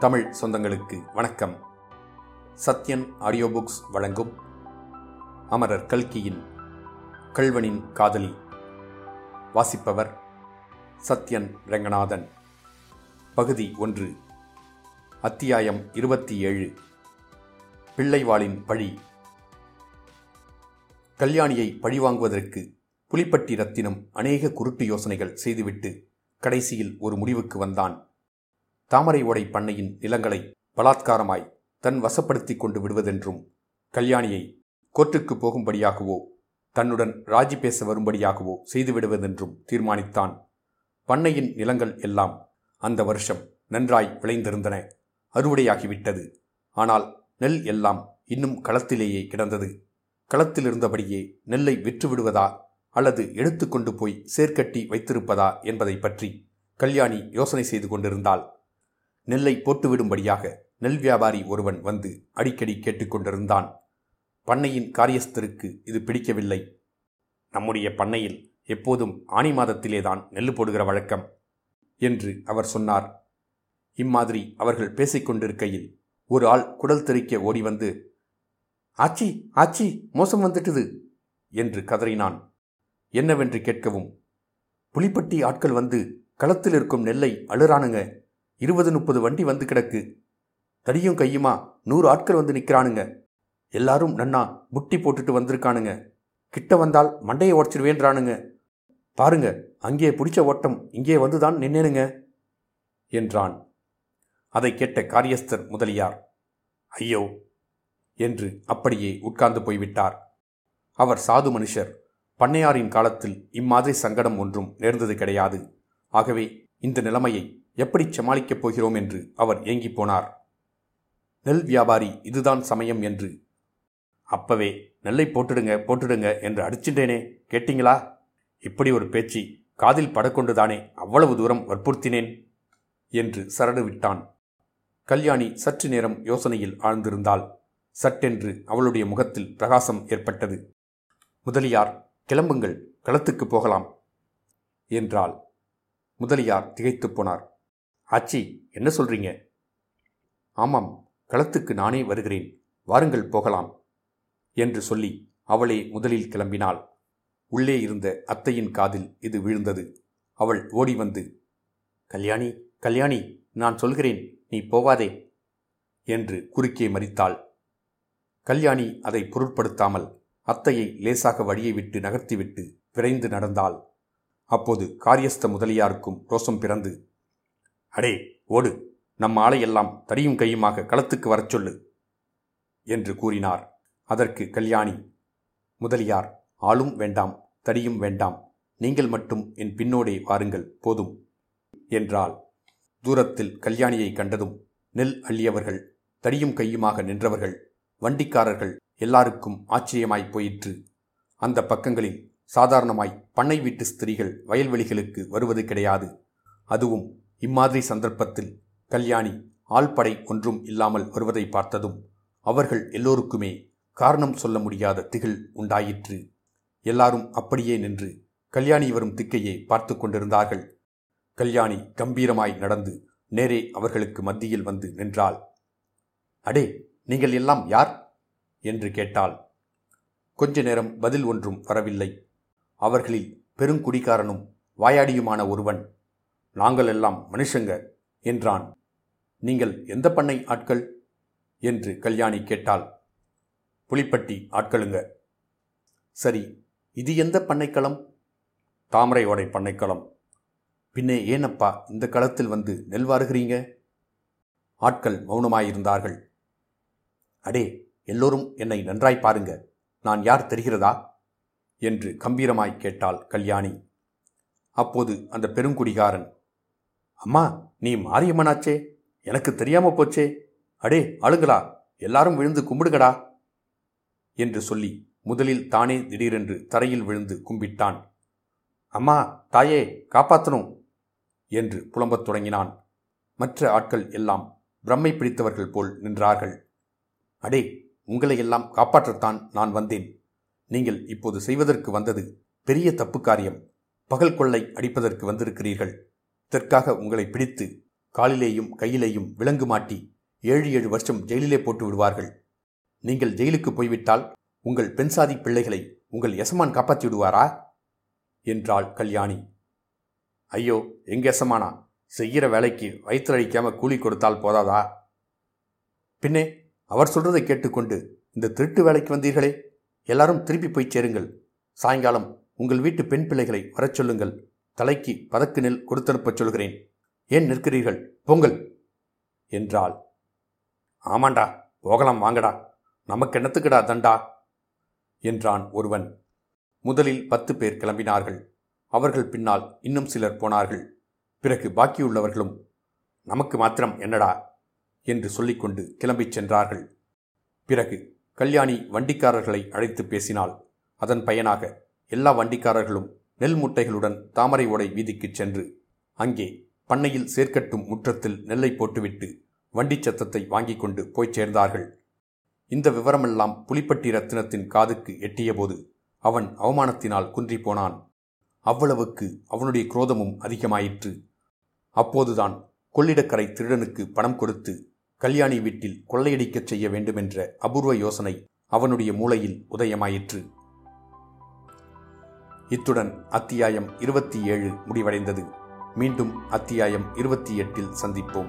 தமிழ் சொந்தங்களுக்கு வணக்கம். Sathyan audio books வழங்கும் அமரர் கல்கியின் கல்வனின் காதலி. வாசிப்பவர் சத்யன் ரங்கநாதன். பகுதி ஒன்று. அத்தியாயம் இருபத்தி ஏழு. பிள்ளைவாளின் பழி. கல்யாணியை பழிவாங்குவதற்கு புலிப்பட்டி ரத்தினம் அநேக குருட்டு யோசனைகள் செய்துவிட்டு கடைசியில் ஒரு முடிவுக்கு வந்தான். தாமரை ஓடை பண்ணையின் நிலங்களை பலாத்காரமாய் தன் வசப்படுத்தி கொண்டு விடுவதென்றும் கல்யாணியை கோர்ட்டுக்கு போகும்படியாகவோ தன்னுடன் ராஜி பேச வரும்படியாகவோ செய்துவிடுவதென்றும் தீர்மானித்தான். பண்ணையின் நிலங்கள் எல்லாம் அந்த வருஷம் நன்றாய் விளைந்திருந்தன. அறுவடையாகிவிட்டது. ஆனால் நெல் எல்லாம் இன்னும் களத்திலேயே கிடந்தது. களத்தில் இருந்தபடியே நெல்லை விற்றுவிடுவதா அல்லது எடுத்துக்கொண்டு போய் சேர்க்கட்டி வைத்திருப்பதா என்பதை பற்றி கல்யாணி யோசனை செய்து கொண்டிருந்தாள். நெல்லை போட்டுவிடும்படியாக நெல் வியாபாரி ஒருவன் வந்து அடிக்கடி கேட்டுக்கொண்டிருந்தான். பண்ணையின் காரியஸ்தருக்கு இது பிடிக்கவில்லை. நம்முடைய பண்ணையில் எப்போதும் ஆணி மாதத்திலேதான் நெல் போடுகிற வழக்கம் என்று அவர் சொன்னார். இம்மாதிரி அவர்கள் பேசிக்கொண்டிருக்கையில் ஒரு ஆள் குடல் தெறிக்க ஓடி வந்து ஆச்சி ஆச்சி மோசம் வந்துட்டுது என்று கதறினான். என்னவென்று கேட்கவும் புலிப்பட்டி ஆட்கள் வந்து களத்தில் இருக்கும் நெல்லை அழுறானுங்க. இருபது முப்பது வண்டி வந்து கிடக்கு. தடியும் கையுமா? நூறு ஆட்கள் வந்து நிற்கிறானுங்க எல்லாரும் நன்னா முட்டி போட்டுட்டு வந்திருக்கானுங்க. கிட்ட வந்தால் மண்டையை உடச்சிடுவேன்றானுங்க பாருங்க அங்கே பிடிச்ச ஓட்டம் இங்கே வந்துதான் நின்னேனுங்க என்றான். அதை கேட்ட காரியஸ்தர் முதலியார் ஐயோ என்று அப்படியே உட்கார்ந்து போய்விட்டார். அவர் சாது மனுஷர் பண்ணையாரின் காலத்தில் இம்மாதிரி சங்கடம் ஒன்றும் நேர்ந்தது கிடையாது. ஆகவே இந்த நிலைமையை எப்படி சமாளிக்கப் போகிறோம் என்று அவர் ஏங்கிப் போனார். நெல் வியாபாரி இதுதான் சமயம் என்று. அப்பவே நெல்லை போட்டுடுங்க போட்டுடுங்க என்று அடிச்சிட்டேனே கேட்டீங்களா? இப்படி ஒரு பேச்சு காதில் படக்கொண்டுதானே அவ்வளவு தூரம் வற்புறுத்தினேன் என்று சரடு விட்டான். கல்யாணி சற்று நேரம் யோசனையில் ஆழ்ந்திருந்தாள். சட்டென்று அவளுடைய முகத்தில் பிரகாசம் ஏற்பட்டது. முதலியார் கிளம்புங்கள் களத்துக்கு போகலாம் என்றாள். முதலியார் திகைத்துப் போனார். ஆச்சி என்ன சொல்றீங்க? ஆமாம் களத்துக்கு நானே வருகிறேன். வாருங்கள் போகலாம் என்று சொல்லி அவளே முதலில் கிளம்பினாள். உள்ளே இருந்த அத்தையின் காதில் இது விழுந்தது. அவள் ஓடி வந்து கல்யாணி கல்யாணி நான் சொல்கிறேன் நீ போவாதே என்று குறுக்கே மறித்தாள். கல்யாணி அதை பொருட்படுத்தாமல் அத்தையை லேசாக வழியை விட்டு நகர்த்திவிட்டு விரைந்து நடந்தாள். அப்போது காரியஸ்த முதலியாருக்கும் ரோசம் பிறந்து அடே ஓடு. நம் ஆளையெல்லாம் தடியும் கையுமாக களத்துக்கு வரச் சொல்லு என்று கூறினார். அதற்கு கல்யாணி முதலியார் ஆளும் வேண்டாம் தடியும் வேண்டாம். நீங்கள் மட்டும் என் பின்னோடே வாருங்கள் போதும் என்றாள். தூரத்தில் கல்யாணியை கண்டதும் நெல் அள்ளியவர்கள் தடியும் கையுமாக நின்றவர்கள் வண்டிக்காரர்கள் எல்லாருக்கும் ஆச்சரியமாய் போயிற்று. அந்த பக்கங்களில் சாதாரணமாய் பண்ணை வீட்டு ஸ்திரீகள் வயல்வெளிகளுக்கு வருவது கிடையாது. அதுவும் இம்மாதிரி சந்தர்ப்பத்தில் கல்யாணி ஆள்படை ஒன்றும் இல்லாமல் வருவதை பார்த்ததும் அவர்கள் எல்லோருக்குமே காரணம் சொல்ல முடியாத திகில் உண்டாயிற்று. எல்லாரும் அப்படியே நின்று கல்யாணி வரும் திக்கையே பார்த்து கொண்டிருந்தார்கள். கல்யாணி கம்பீரமாய் நடந்து நேரே அவர்களுக்கு மத்தியில் வந்து நின்றாள். அடே நீங்கள் எல்லாம் யார்? என்று கேட்டாள். கொஞ்ச நேரம் பதில் ஒன்றும் வரவில்லை. அவர்களில் பெருங்குடிகாரனும் வாயாடியுமான ஒருவன் நாங்கள் எல்லாம் மனுஷங்க என்றான். நீங்கள் எந்த பண்ணை ஆட்கள்? என்று கல்யாணி கேட்டாள். புலிப்பட்டி ஆட்களுங்க. சரி இது எந்த பண்ணைக்களம்? தாமரை ஓடை பண்ணைக்களம். பின்னே ஏனப்பா இந்த களத்தில் வந்து நெல் வாருகிறீங்க? ஆட்கள் மௌனமாயிருந்தார்கள். அடே எல்லோரும் என்னை நன்றாய் பாருங்க. நான் யார் தெரிகிறதா? என்று கம்பீரமாய் கேட்டாள் கல்யாணி. அப்போது அந்த பெருங்குடிகாரன் அம்மா நீ மாரியம்மனாச்சே. எனக்கு தெரியாம போச்சே. அடே ஆளுங்களா எல்லாரும் விழுந்து கும்பிடுங்கடா என்று சொல்லி முதலில் தானே திடீரென்று தரையில் விழுந்து கும்பிட்டான். அம்மா தாயே காப்பாத்தணும் என்று புலம்பத் தொடங்கினான். மற்ற ஆட்கள் எல்லாம் பிரம்மை பிடித்தவர்கள் போல் நின்றார்கள். அடே உங்களை எல்லாம் காப்பாற்றத்தான் நான் வந்தேன். நீங்கள் இப்போது செய்வதற்கு வந்தது பெரிய தப்பு காரியம். பகல் கொள்ளை அடிப்பதற்கு வந்திருக்கிறீர்கள். இதற்காக உங்களை பிடித்து காலிலேயும் கையிலேயும் விலங்கு மாட்டி ஏழு ஏழு வருஷம் ஜெயிலிலே போட்டு விடுவார்கள். நீங்கள் ஜெயிலுக்கு போய்விட்டால் உங்கள் பெண்சாதி பிள்ளைகளை உங்கள் எசமான் காப்பாற்றி விடுவாரா என்றாள் கல்யாணி. ஐயோ எங்க எசமானா? செய்கிற வேலைக்கு வயிற்றுழிக்காம கூலி கொடுத்தால் போதாதா? பின்னே அவர் சொல்றதை கேட்டுக்கொண்டு இந்த திருட்டு வேலைக்கு வந்தீர்களே. எல்லாரும் திருப்பி போய் சேருங்கள். சாயங்காலம் உங்கள் வீட்டு பெண் பிள்ளைகளை வரச் சொல்லுங்கள். தலைக்கு பதக்கு நெல் கொடுத்தனுப்பச் சொல்கிறேன். ஏன் நிற்கிறீர்கள்? பொங்கல் என்றாள். ஆமாண்டா போகலாம் வாங்கடா. நமக்கு என்னத்துக்குடா தண்டா? என்றான் ஒருவன். முதலில் பத்து பேர் கிளம்பினார்கள். அவர்கள் பின்னால் இன்னும் சிலர் போனார்கள். பிறகு பாக்கியுள்ளவர்களும் நமக்கு மாத்திரம் என்னடா? என்று சொல்லிக்கொண்டு கிளம்பிச் சென்றார்கள். பிறகு கல்யாணி வண்டிக்காரர்களை அழைத்து பேசினாள். அதன் பயனாக எல்லா வண்டிக்காரர்களும் நெல் முட்டைகளுடன் தாமரை ஓடை வீதிக்குச் சென்று அங்கே பண்ணையில் சேர்க்கட்டும் முற்றத்தில் நெல்லை போட்டுவிட்டு வண்டிச் சத்தத்தை வாங்கிக் கொண்டு போய்ச் சேர்ந்தார்கள். இந்த விவரமெல்லாம் புலிப்பட்டி ரத்தினத்தின் காதுக்கு எட்டியபோது அவன் அவமானத்தினால் குன்றி போனான். அவ்வளவுக்கு அவனுடைய குரோதமும் அதிகமாயிற்று. அப்போதுதான் கொள்ளிடக்கரை திருடனுக்கு பணம் கொடுத்து கல்யாணி வீட்டில் கொள்ளையடிக்கச் செய்ய வேண்டுமென்ற அபூர்வ யோசனை அவனுடைய மூளையில் உதயமாயிற்று. இத்துடன் அத்தியாயம் இருபத்தி ஏழு முடிவடைந்தது. மீண்டும் அத்தியாயம் இருபத்தி எட்டில் சந்திப்போம்.